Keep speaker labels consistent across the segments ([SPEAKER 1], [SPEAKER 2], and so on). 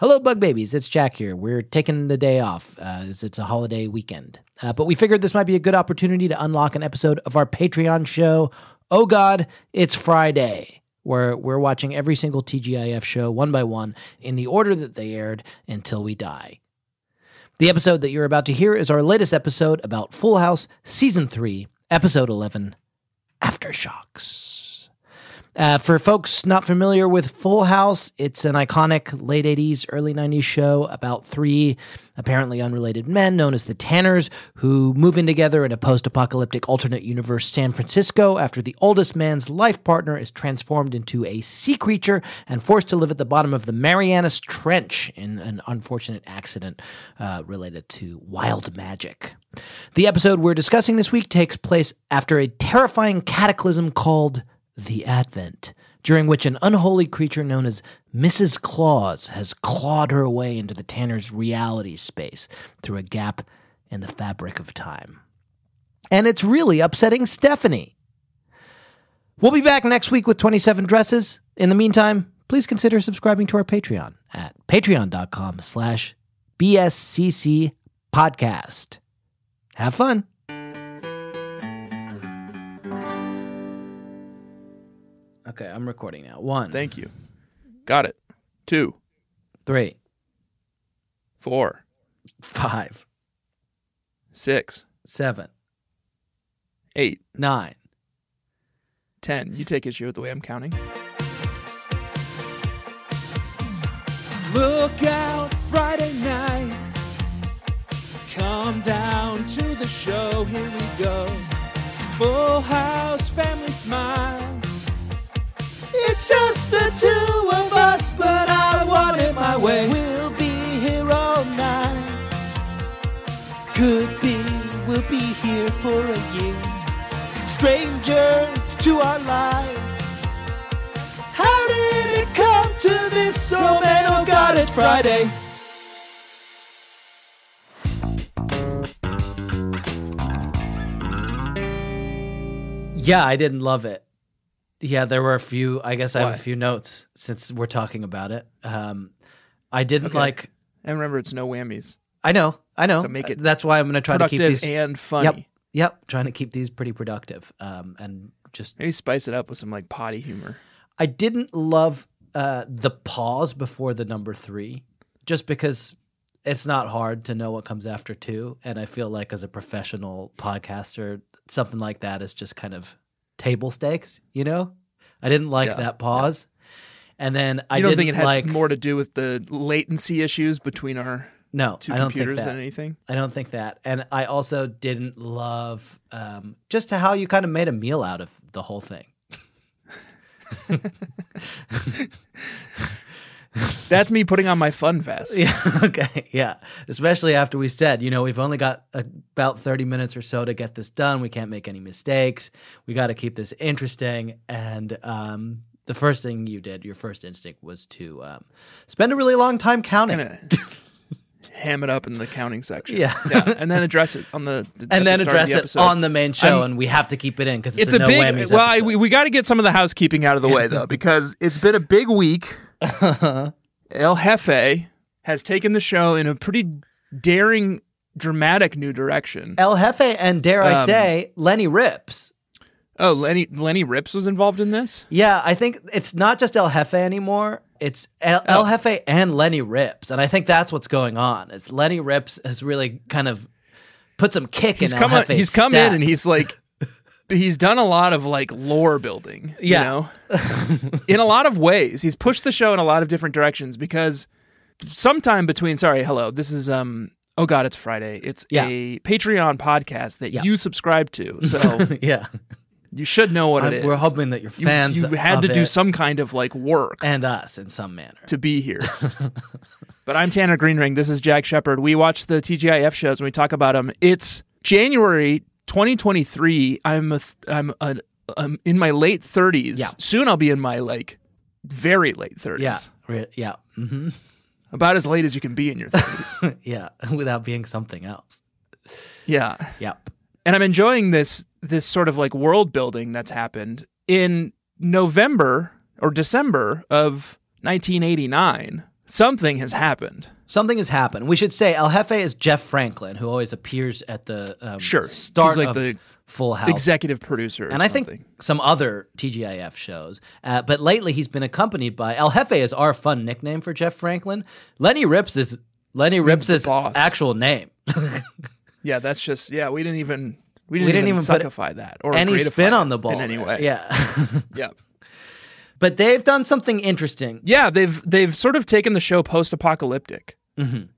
[SPEAKER 1] Hello, Bug Babies. It's Jack here. We're taking the day off uh, as it's a holiday weekend. Uh, but we figured this might be a good opportunity to unlock an episode of our Patreon show. Oh, God, it's Friday, where we're watching every single TGIF show one by one in the order that they aired until we die. The episode that you're about to hear is our latest episode about Full House Season 3, Episode 11 Aftershocks. Uh, for folks not familiar with Full House, it's an iconic late 80s, early 90s show about three apparently unrelated men known as the Tanners who move in together in a post apocalyptic alternate universe San Francisco after the oldest man's life partner is transformed into a sea creature and forced to live at the bottom of the Marianas Trench in an unfortunate accident uh, related to wild magic. The episode we're discussing this week takes place after a terrifying cataclysm called the Advent, during which an unholy creature known as Mrs. Claus has clawed her way into the Tanner's reality space through a gap in the fabric of time. And it's really upsetting Stephanie. We'll be back next week with 27 dresses. In the meantime, please consider subscribing to our Patreon at patreon.com slash BSCC podcast. Have fun. Okay, I'm recording now. One,
[SPEAKER 2] Thank you. Got it. Two,
[SPEAKER 1] three,
[SPEAKER 2] four,
[SPEAKER 1] five,
[SPEAKER 2] six,
[SPEAKER 1] seven,
[SPEAKER 2] eight,
[SPEAKER 1] nine.
[SPEAKER 2] ten. You take issue with the way I'm counting.
[SPEAKER 3] Look out Friday night. Come down to the show. Here we go. Full house, family smiles. It's just the two of us, but I want it my way. We'll be here all night. Could be, we'll be here for a year. Strangers to our life. How did it come to this? Oh man, oh god, it's Friday.
[SPEAKER 1] Yeah, I didn't love it. Yeah, there were a few. I guess I have
[SPEAKER 2] Why?
[SPEAKER 1] a few notes since we're talking about it. Um, I didn't
[SPEAKER 2] Okay.
[SPEAKER 1] like.
[SPEAKER 2] And remember, it's no whammies.
[SPEAKER 1] I know, I know.
[SPEAKER 2] So make it
[SPEAKER 1] That's why I'm going to try to keep
[SPEAKER 2] Productive
[SPEAKER 1] these.
[SPEAKER 2] and funny.
[SPEAKER 1] Yep, yep. Trying to keep these pretty productive. Um, and just
[SPEAKER 2] Maybe spice it up with some like potty humor.
[SPEAKER 1] I didn't love uh, the pause before the number three, just because it's not hard to know what comes after two. And I feel like as a professional podcaster, something like that is just kind of table stakes, you know? I didn't like
[SPEAKER 2] Yeah,
[SPEAKER 1] that pause. And then I
[SPEAKER 2] You don't
[SPEAKER 1] didn't
[SPEAKER 2] think it has
[SPEAKER 1] like
[SPEAKER 2] more to do with the latency issues between our
[SPEAKER 1] no,
[SPEAKER 2] two
[SPEAKER 1] I don't think
[SPEAKER 2] computers
[SPEAKER 1] that.
[SPEAKER 2] than anything?
[SPEAKER 1] I don't think that. And I also didn't love um, just how you kind of made a meal out of the whole thing.
[SPEAKER 2] That's me putting on my fun vest.
[SPEAKER 1] Yeah. Okay. Yeah. Especially after we said, you know, we've only got about 30 minutes or so to get this done. We can't make any mistakes. We got to keep this interesting. And um, the first thing you did, your first instinct was to um, spend a really long time counting.
[SPEAKER 2] Kinda ham it up in the counting section.
[SPEAKER 1] Yeah.
[SPEAKER 2] yeah, and then address it on the, the
[SPEAKER 1] and then
[SPEAKER 2] of
[SPEAKER 1] address
[SPEAKER 2] the
[SPEAKER 1] it on the main show,
[SPEAKER 2] I'm-
[SPEAKER 1] and we have to keep it in because it's,
[SPEAKER 2] It's a
[SPEAKER 1] no
[SPEAKER 2] big. Well, I, we, we got to get some of the housekeeping out of the way though, because it's been a big week. El Jefe has taken the show in a pretty daring, dramatic new direction.
[SPEAKER 1] El Jefe and dare I
[SPEAKER 2] Um,
[SPEAKER 1] say Lenny Ripps.
[SPEAKER 2] Oh, Lenny Lenny Ripps was involved in this.
[SPEAKER 1] Yeah, I think it's not just El Jefe anymore. It's El, El
[SPEAKER 2] Oh.
[SPEAKER 1] Jefe and Lenny Ripps, and I think that's what's going on. Is Lenny Ripps has really kind of put some kick
[SPEAKER 2] He's
[SPEAKER 1] in
[SPEAKER 2] come
[SPEAKER 1] El
[SPEAKER 2] on- he's come in and he's like he's done a lot of like lore building.
[SPEAKER 1] Yeah.
[SPEAKER 2] You know? in a lot of ways. He's pushed the show in a lot of different directions because sometime between sorry, hello. This is um oh god, it's Friday. It's
[SPEAKER 1] Yeah.
[SPEAKER 2] a Patreon podcast that
[SPEAKER 1] Yeah.
[SPEAKER 2] you subscribe to. So
[SPEAKER 1] yeah,
[SPEAKER 2] you should know what
[SPEAKER 1] I'm-
[SPEAKER 2] it is.
[SPEAKER 1] we're hoping that you're
[SPEAKER 2] you,
[SPEAKER 1] fans.
[SPEAKER 2] you had
[SPEAKER 1] of
[SPEAKER 2] to do some kind of like work
[SPEAKER 1] and us in some manner.
[SPEAKER 2] to be here. but I'm Tanner Greenring. This is Jack Shepherd. We watch the TGIF shows and we talk about them. It's January 2023. I'm a th- I'm a, I'm in my late 30s.
[SPEAKER 1] Yeah.
[SPEAKER 2] Soon I'll be in my like very late 30s.
[SPEAKER 1] Yeah, re- yeah, hmm
[SPEAKER 2] About as late as you can be in your 30s.
[SPEAKER 1] yeah, without being something else.
[SPEAKER 2] yeah.
[SPEAKER 1] Yep.
[SPEAKER 2] and I'm enjoying this this sort of like world building that's happened in November or December of 1989. Something has happened.
[SPEAKER 1] Something has happened. We should say El Jefe is Jeff Franklin, who always appears at the um,
[SPEAKER 2] Sure.
[SPEAKER 1] start
[SPEAKER 2] He's like
[SPEAKER 1] of
[SPEAKER 2] the
[SPEAKER 1] Full House.
[SPEAKER 2] Executive producer,
[SPEAKER 1] and I
[SPEAKER 2] something.
[SPEAKER 1] think some other TGIF shows. Uh, but lately, he's been accompanied by El Jefe is our fun nickname for Jeff Franklin. Lenny Ripps is Lenny Ripps'
[SPEAKER 2] boss.
[SPEAKER 1] actual name.
[SPEAKER 2] yeah, that's just yeah. We didn't even we didn't,
[SPEAKER 1] We didn't
[SPEAKER 2] even,
[SPEAKER 1] even
[SPEAKER 2] suckify that or
[SPEAKER 1] Any spin on the ball
[SPEAKER 2] in any way.
[SPEAKER 1] Yeah.
[SPEAKER 2] yeah,
[SPEAKER 1] but they've done something interesting,
[SPEAKER 2] yeah. They've they've sort of taken the show post-apocalyptic. Um,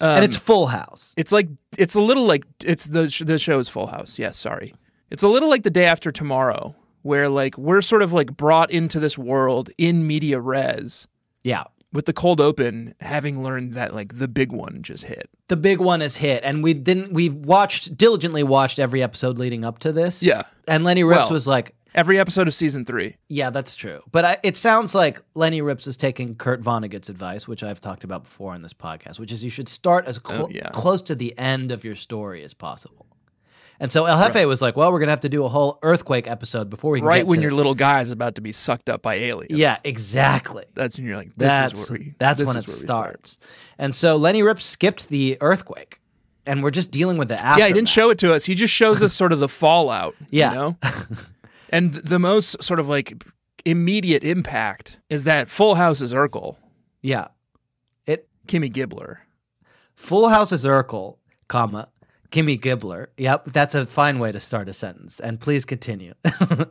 [SPEAKER 1] and it's Full House.
[SPEAKER 2] It's like it's a little like it's the sh- the show is Full House. Yes, sorry. It's a little like the day after tomorrow, where like we're sort of like brought into this world in media res
[SPEAKER 1] Yeah.
[SPEAKER 2] with the cold open, having learned that like the big one just hit.
[SPEAKER 1] The big one is hit, and we didn't. We watched diligently watched every episode leading up to this.
[SPEAKER 2] Yeah,
[SPEAKER 1] and Lenny Ripps
[SPEAKER 2] Well-
[SPEAKER 1] was like,
[SPEAKER 2] every episode of season three.
[SPEAKER 1] Yeah, that's true. But I, it sounds like Lenny Ripps is taking Kurt Vonnegut's advice, which I've talked about before in this podcast, which is you should start as
[SPEAKER 2] Oh, yeah.
[SPEAKER 1] close to the end of your story as possible. And so El Jefe was like, "Well, we're gonna have to do a whole earthquake episode before we can
[SPEAKER 2] Right when
[SPEAKER 1] to-
[SPEAKER 2] your little guy is about to be sucked up by aliens.
[SPEAKER 1] yeah, exactly.
[SPEAKER 2] that's when you're like, this
[SPEAKER 1] That's
[SPEAKER 2] is where we.
[SPEAKER 1] that's when it starts. And so Lenny Ripps skipped the earthquake, and we're just dealing with the aftermath.
[SPEAKER 2] Yeah, he didn't show it to us. He just shows us sort of the fallout.
[SPEAKER 1] Yeah.
[SPEAKER 2] You know? and the most sort of like immediate impact is that Full House is Urkel,
[SPEAKER 1] Yeah, it
[SPEAKER 2] Kimmy Gibbler.
[SPEAKER 1] Full House is Urkel, comma Kimmy Gibbler. Yep, that's a fine way to start a sentence. And please continue.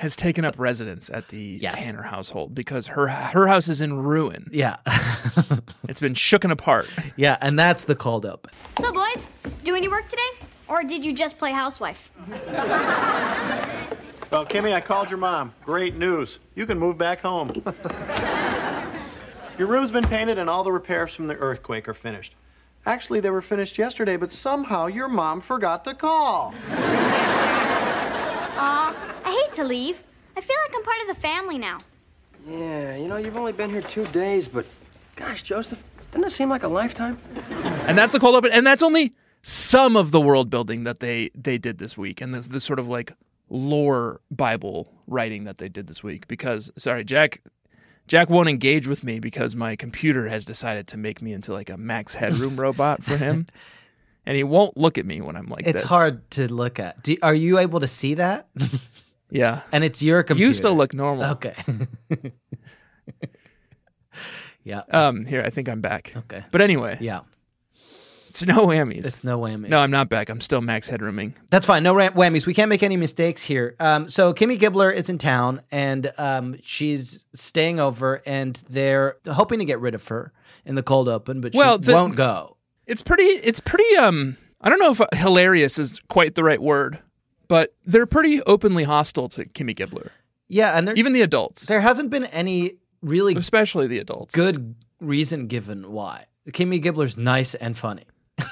[SPEAKER 2] Has taken up residence at the
[SPEAKER 1] Yes.
[SPEAKER 2] Tanner household because her her house is in ruin.
[SPEAKER 1] yeah.
[SPEAKER 2] It's been shooken apart.
[SPEAKER 1] Yeah, and that's the cold open.
[SPEAKER 4] So, boys, do any work today? Or did you just play housewife?
[SPEAKER 5] Well, Kimmy, I called your mom. Great news. You can move back home. your room's been painted and all the repairs from the earthquake are finished. Actually, they were finished yesterday, but somehow your mom forgot to call.
[SPEAKER 4] Aw, I hate to leave. I feel like I'm part of the family now.
[SPEAKER 6] Yeah, you know, you've only been here two days, but gosh, Joseph, doesn't it seem like a lifetime?
[SPEAKER 2] And that's the cold open and that's only some of the world building that they they did this week and this the sort of like lore bible writing that they did this week because sorry jack jack won't engage with me because my computer has decided to make me into like a max headroom robot for him and he won't look at me when i'm like
[SPEAKER 1] It's
[SPEAKER 2] this.
[SPEAKER 1] hard to look at. Do, are you able to see that?
[SPEAKER 2] yeah
[SPEAKER 1] and it's your computer.
[SPEAKER 2] you still look normal
[SPEAKER 1] Okay. yeah.
[SPEAKER 2] um here i think i'm back
[SPEAKER 1] Okay.
[SPEAKER 2] but anyway
[SPEAKER 1] Yeah.
[SPEAKER 2] It's no whammies
[SPEAKER 1] It's no whammies.
[SPEAKER 2] no i'm not back i'm still max headrooming
[SPEAKER 1] That's fine. No ram- whammies. We can't make any mistakes here. Um, so Kimmy Gibbler is in town, and um, she's staying over, and they're hoping to get rid of her in the cold open, but she
[SPEAKER 2] Well, the-
[SPEAKER 1] won't go.
[SPEAKER 2] It's pretty. It's pretty. Um, I don't know if hilarious is quite the right word, but they're pretty openly hostile to Kimmy Gibbler.
[SPEAKER 1] Yeah, and
[SPEAKER 2] Even the adults,
[SPEAKER 1] there hasn't been any really
[SPEAKER 2] especially the adults.
[SPEAKER 1] good reason given why. Kimmy Gibbler's nice and funny.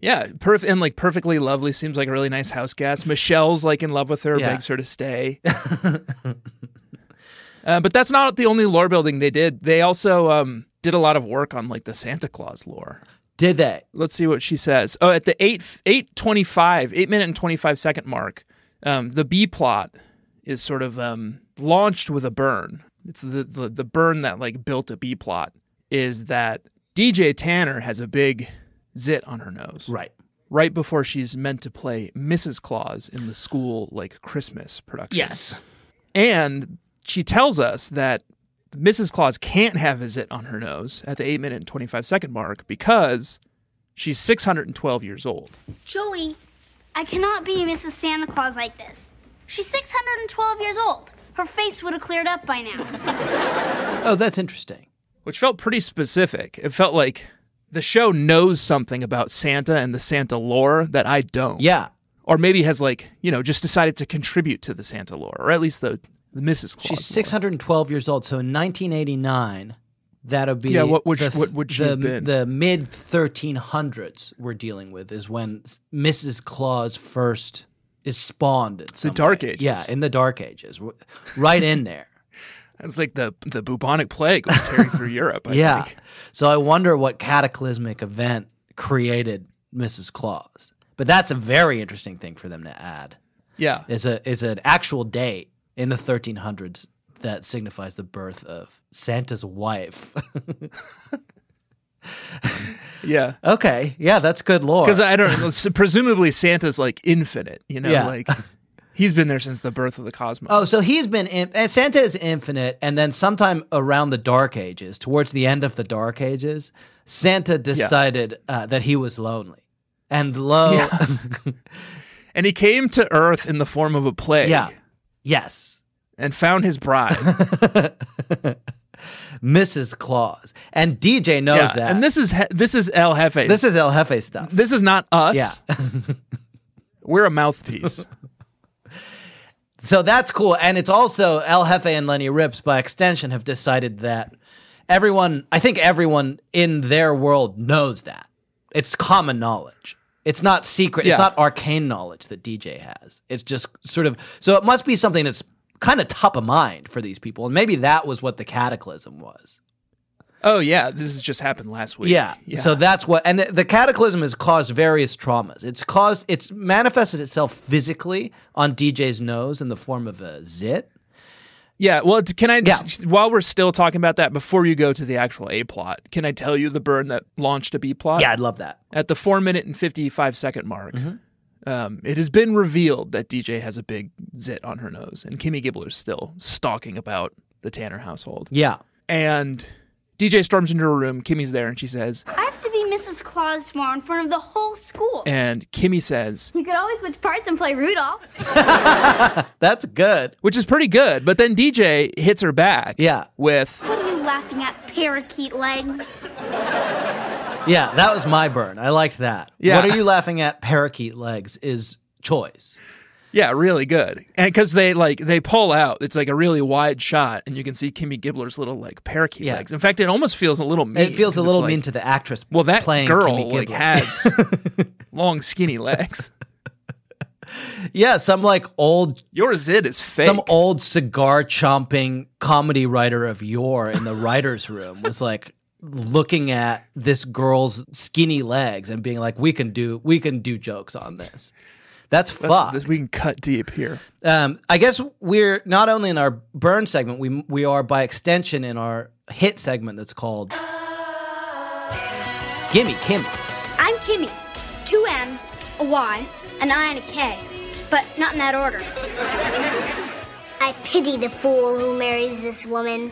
[SPEAKER 2] Yeah, perf- and like perfectly lovely. Seems like a really nice house guest. Michelle's like in love with her,
[SPEAKER 1] Yeah.
[SPEAKER 2] begs her to stay. uh, but that's not the only lore building they did. They also um, did a lot of work on like the Santa Claus lore.
[SPEAKER 1] Did they?
[SPEAKER 2] let's see what she says. Oh, at the eight eight twenty five, eight minute and twenty five second mark, um, the B plot is sort of um, launched with a burn. It's the, the the burn that like built a B plot is that DJ Tanner has a big zit on her nose
[SPEAKER 1] Right.
[SPEAKER 2] right before she's meant to play Mrs. Claus in the school like Christmas production.
[SPEAKER 1] Yes.
[SPEAKER 2] And she tells us that Mrs. Claus can't have a zit on her nose at the 8 minute and 25 second mark because she's 612 years old.
[SPEAKER 4] Joey, I cannot be Mrs. Santa Claus like this. She's 612 years old. Her face would have cleared up by now.
[SPEAKER 1] Oh, that's interesting.
[SPEAKER 2] Which felt pretty specific. It felt like the show knows something about Santa and the Santa lore that I don't.
[SPEAKER 1] Yeah.
[SPEAKER 2] Or maybe has like, you know, just decided to contribute to the Santa lore, or at least the, the Mrs. Claus.
[SPEAKER 1] She's
[SPEAKER 2] lore.
[SPEAKER 1] 612 years old. So in 1989, that'll be
[SPEAKER 2] Yeah, what would-
[SPEAKER 1] the,
[SPEAKER 2] what would she
[SPEAKER 1] the, the mid 1300s we're dealing with is when Mrs. Claus first is spawned. in some
[SPEAKER 2] Dark
[SPEAKER 1] way.
[SPEAKER 2] Ages.
[SPEAKER 1] Yeah, in the Dark Ages, right in there.
[SPEAKER 2] It's like the the bubonic plague was tearing through Europe. I
[SPEAKER 1] yeah.
[SPEAKER 2] think.
[SPEAKER 1] So I wonder what cataclysmic event created Mrs. Claus. But that's a very interesting thing for them to add.
[SPEAKER 2] Yeah.
[SPEAKER 1] Is a is an actual date in the 1300s that signifies the birth of Santa's wife.
[SPEAKER 2] Yeah.
[SPEAKER 1] okay, yeah, that's good lore.
[SPEAKER 2] Because I don't know. presumably Santa's like infinite, you know,
[SPEAKER 1] Yeah.
[SPEAKER 2] like he's been there since the birth of the cosmos.
[SPEAKER 1] Oh, so he's been in, and Santa is infinite, and then sometime around the Dark Ages, towards the end of the Dark Ages, Santa decided uh, that he was lonely, and lo,
[SPEAKER 2] Yeah. And he came to Earth in the form of a plague.
[SPEAKER 1] yeah, yes,
[SPEAKER 2] And found his bride.
[SPEAKER 1] Mrs. Claus, and DJ knows
[SPEAKER 2] yeah.
[SPEAKER 1] that,
[SPEAKER 2] And this is he- this is El Jefe.
[SPEAKER 1] this is El Jefe stuff.
[SPEAKER 2] this is not us.
[SPEAKER 1] Yeah.
[SPEAKER 2] We're a mouthpiece.
[SPEAKER 1] So that's cool. And it's also El Jefe and Lenny Ripps, by extension, have decided that everyone, I think everyone in their world knows that. It's common knowledge. It's not secret. It's not arcane knowledge that DJ has. It's just sort of, so it must be something that's kind of top of mind for these people. And maybe that was what the cataclysm was.
[SPEAKER 2] Oh yeah, this has just happened last week.
[SPEAKER 1] Yeah.
[SPEAKER 2] Yeah.
[SPEAKER 1] So that's what, and the, the cataclysm has caused various traumas. It's caused, it's manifested itself physically on DJ's nose in the form of a zit.
[SPEAKER 2] Yeah, well, can I
[SPEAKER 1] Yeah.
[SPEAKER 2] while we're still talking about that before you go to the actual A plot, can I tell you the burn that launched a B plot?
[SPEAKER 1] Yeah, I'd love that.
[SPEAKER 2] At the 4 minute and 55 second mark.
[SPEAKER 1] Mm-hmm.
[SPEAKER 2] Um, it has been revealed that DJ has a big zit on her nose, and Kimmy Gibbler's still stalking about the Tanner household.
[SPEAKER 1] Yeah.
[SPEAKER 2] And DJ storms into her room. Kimmy's there, and she says,
[SPEAKER 4] I have to be Mrs. Claus tomorrow in front of the whole school.
[SPEAKER 2] and Kimmy says,
[SPEAKER 4] You could always switch parts and play Rudolph.
[SPEAKER 1] That's good.
[SPEAKER 2] which is pretty good. But then DJ hits her back.
[SPEAKER 1] Yeah.
[SPEAKER 2] With
[SPEAKER 4] What are you laughing at, parakeet legs?
[SPEAKER 1] Yeah, that was my burn. I liked that.
[SPEAKER 2] Yeah.
[SPEAKER 1] What are you laughing at? Parakeet legs is choice.
[SPEAKER 2] Yeah, really good. And because they like they pull out, it's like a really wide shot, and you can see Kimmy Gibbler's little like parakeet
[SPEAKER 1] Yeah.
[SPEAKER 2] legs. In fact, it almost feels a little mean.
[SPEAKER 1] It feels a little
[SPEAKER 2] it's
[SPEAKER 1] mean
[SPEAKER 2] like,
[SPEAKER 1] to the actress.
[SPEAKER 2] Well, that
[SPEAKER 1] playing
[SPEAKER 2] girl
[SPEAKER 1] Kimmy
[SPEAKER 2] like has long, skinny legs.
[SPEAKER 1] yeah, some like old,
[SPEAKER 2] Your zit is fake.
[SPEAKER 1] some old cigar chomping comedy writer of yore in the writers' room was like looking at this girl's skinny legs and being like, "We can do, we can do jokes on this." That's,
[SPEAKER 2] That's-
[SPEAKER 1] fucked.
[SPEAKER 2] we can cut deep here.
[SPEAKER 1] Um, I guess we're not only in our burn segment, we we are by extension in our hit segment that's called Gimme Kimmy.
[SPEAKER 4] I'm Kimmy. Two M's, a Y, an I, and a K. But not in that order.
[SPEAKER 7] I pity the fool who marries this woman.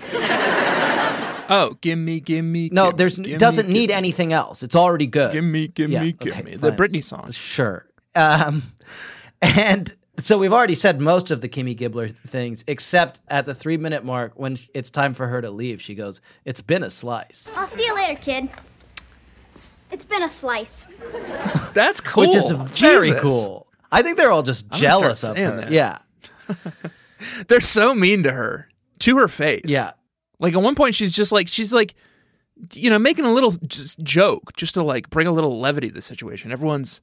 [SPEAKER 2] Oh, gimme, gimme.
[SPEAKER 1] No,
[SPEAKER 2] gimme,
[SPEAKER 1] there's
[SPEAKER 2] gimme,
[SPEAKER 1] doesn't need
[SPEAKER 2] gimme,
[SPEAKER 1] anything else. It's already good.
[SPEAKER 2] Gimme, gimme,
[SPEAKER 1] Yeah,
[SPEAKER 2] gimme.
[SPEAKER 1] okay,
[SPEAKER 2] the
[SPEAKER 1] fine.
[SPEAKER 2] Britney song.
[SPEAKER 1] Sure. Um, and so we've already said most of the Kimmy Gibbler things, except at the three minute mark when it's time for her to leave. She goes, "It's been a slice,"
[SPEAKER 4] I'll see you later, kid. It's been a slice.
[SPEAKER 2] That's cool.
[SPEAKER 1] which is very
[SPEAKER 2] Jesus.
[SPEAKER 1] cool. I think they're all just
[SPEAKER 2] I'm gonna start
[SPEAKER 1] jealous of her.
[SPEAKER 2] that.
[SPEAKER 1] Yeah,
[SPEAKER 2] They're so mean to her, to her face.
[SPEAKER 1] yeah.
[SPEAKER 2] Like at one point, she's just like she's like, you know, making a little just joke just to like bring a little levity to the situation. Everyone's,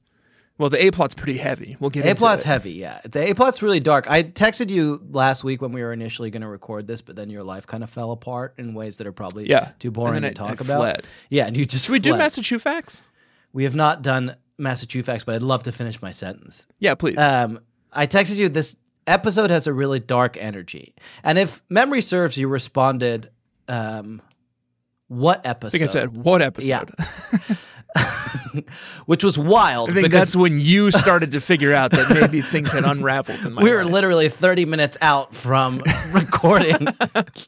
[SPEAKER 2] well, the A plot's pretty heavy. We'll get
[SPEAKER 1] A plot's heavy, yeah. The A plot's really dark. I texted you last week when we were initially going to record this, but then your life kind of fell apart in ways that are probably
[SPEAKER 2] Yeah.
[SPEAKER 1] too boring
[SPEAKER 2] And
[SPEAKER 1] to
[SPEAKER 2] I-
[SPEAKER 1] talk
[SPEAKER 2] I
[SPEAKER 1] about.
[SPEAKER 2] fled.
[SPEAKER 1] Yeah, and you just
[SPEAKER 2] Should we do
[SPEAKER 1] fled.
[SPEAKER 2] Massachusetts facts?
[SPEAKER 1] We have not done Massachusetts, but I'd love to finish my sentence.
[SPEAKER 2] Yeah, please.
[SPEAKER 1] Um, I texted you this episode has a really dark energy, and if memory serves, you responded, um, "What
[SPEAKER 2] I
[SPEAKER 1] episode?"
[SPEAKER 2] think I said what episode?
[SPEAKER 1] Yeah. which was wild
[SPEAKER 2] I think
[SPEAKER 1] because
[SPEAKER 2] that's when you started to figure out that maybe things had unraveled in my
[SPEAKER 1] we were literally 30 minutes out from recording. Like,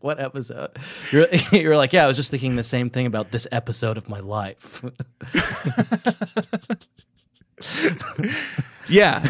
[SPEAKER 1] what episode? You're, you're like, yeah, I was just thinking the same thing about this episode of my life.
[SPEAKER 2] yeah.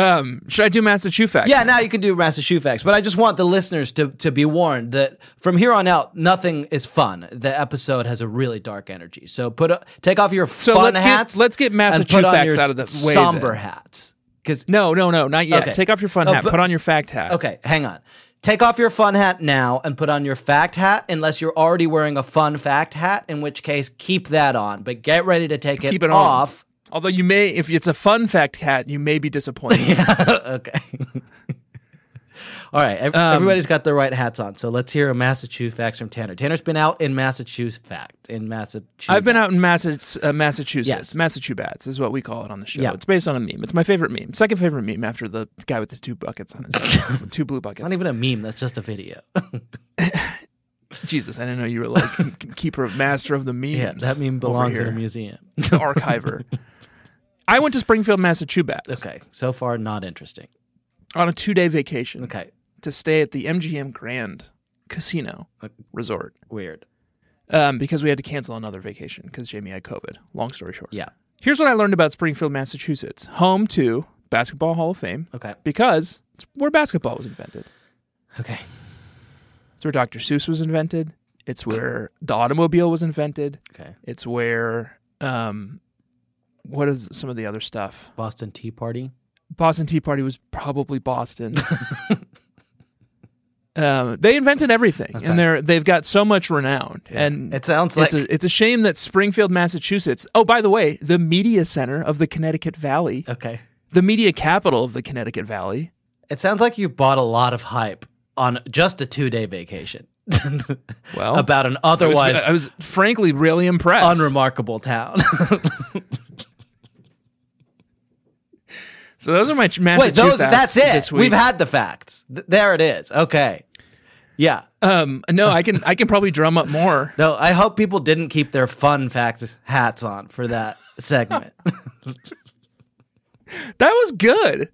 [SPEAKER 2] Um, should I do Massachusetts
[SPEAKER 1] yeah, now you can do Facts, but I just want the listeners to, to be warned that from here on out, nothing is fun. The episode has a really dark energy. So put a, take off your
[SPEAKER 2] So
[SPEAKER 1] fun
[SPEAKER 2] let's get-
[SPEAKER 1] hats.
[SPEAKER 2] let's get Massachusetts
[SPEAKER 1] put on
[SPEAKER 2] facts
[SPEAKER 1] your
[SPEAKER 2] out of the way
[SPEAKER 1] Somber
[SPEAKER 2] then.
[SPEAKER 1] hats. Because
[SPEAKER 2] No, no, no, not yet.
[SPEAKER 1] Okay.
[SPEAKER 2] Take off your fun
[SPEAKER 1] Oh,
[SPEAKER 2] hat.
[SPEAKER 1] but-
[SPEAKER 2] Put on your fact hat.
[SPEAKER 1] Okay, hang on. Take off your fun hat now and put on your fact hat, unless you're already wearing a fun fact hat, in which case keep that on. But get ready to take it,
[SPEAKER 2] Keep it on. Although you may, if it's a fun fact hat, you may be disappointed.
[SPEAKER 1] okay. All right, ev-
[SPEAKER 2] Um,
[SPEAKER 1] everybody's got their right hats on. So let's hear a Massachusetts facts from Tanner. Tanner's been out in Massachusetts fact in Massachusetts.
[SPEAKER 2] I've been out in Massach- uh, Massachusetts.
[SPEAKER 1] Yes.
[SPEAKER 2] Massachusetts is what we call it on the show.
[SPEAKER 1] Yeah.
[SPEAKER 2] It's based on a meme. It's my favorite meme. Second favorite meme after the guy with the two buckets on his head. two blue buckets.
[SPEAKER 1] Not even a meme. That's just a video.
[SPEAKER 2] Jesus, I didn't know you were like keeper of master of the memes.
[SPEAKER 1] yeah, that meme belongs in a museum.
[SPEAKER 2] the archiver. I went to Springfield, Massachusetts
[SPEAKER 1] okay, so far not interesting.
[SPEAKER 2] on a two day vacation
[SPEAKER 1] Okay,
[SPEAKER 2] to stay at the MGM Grand Casino
[SPEAKER 1] Okay.
[SPEAKER 2] Resort
[SPEAKER 1] weird.
[SPEAKER 2] um, because we had to cancel another vacation because Jamie had COVID. Long story short.
[SPEAKER 1] Yeah.
[SPEAKER 2] Here's what I learned about Springfield, Massachusetts home to Basketball Hall of Fame
[SPEAKER 1] Okay.
[SPEAKER 2] because it's where basketball was invented.
[SPEAKER 1] Okay.
[SPEAKER 2] It's where Dr. Seuss was invented. It's where the automobile was invented.
[SPEAKER 1] Okay.
[SPEAKER 2] It's where, um, what is some of the other stuff?
[SPEAKER 1] Boston Tea Party.
[SPEAKER 2] Boston Tea Party was probably Boston. um, they invented everything,
[SPEAKER 1] Okay.
[SPEAKER 2] and they're they've got so much renown. And
[SPEAKER 1] It sounds like
[SPEAKER 2] it's a it's a shame that Springfield, Massachusetts. Oh, by the way, the media center of the Connecticut Valley,
[SPEAKER 1] okay.
[SPEAKER 2] the media capital of the Connecticut Valley.
[SPEAKER 1] It sounds like you've bought a lot of hype on just a two day vacation.
[SPEAKER 2] Well,
[SPEAKER 1] about an
[SPEAKER 2] I was,
[SPEAKER 1] otherwise
[SPEAKER 2] I was frankly really impressed.
[SPEAKER 1] unremarkable town.
[SPEAKER 2] so those are my ch-
[SPEAKER 1] Wait, those that's it. We've had the facts. Th- there it is. Okay. Yeah.
[SPEAKER 2] Um, no, I can I can probably drum up more.
[SPEAKER 1] No, I hope people didn't keep their fun fact hats on for that segment.
[SPEAKER 2] That was good.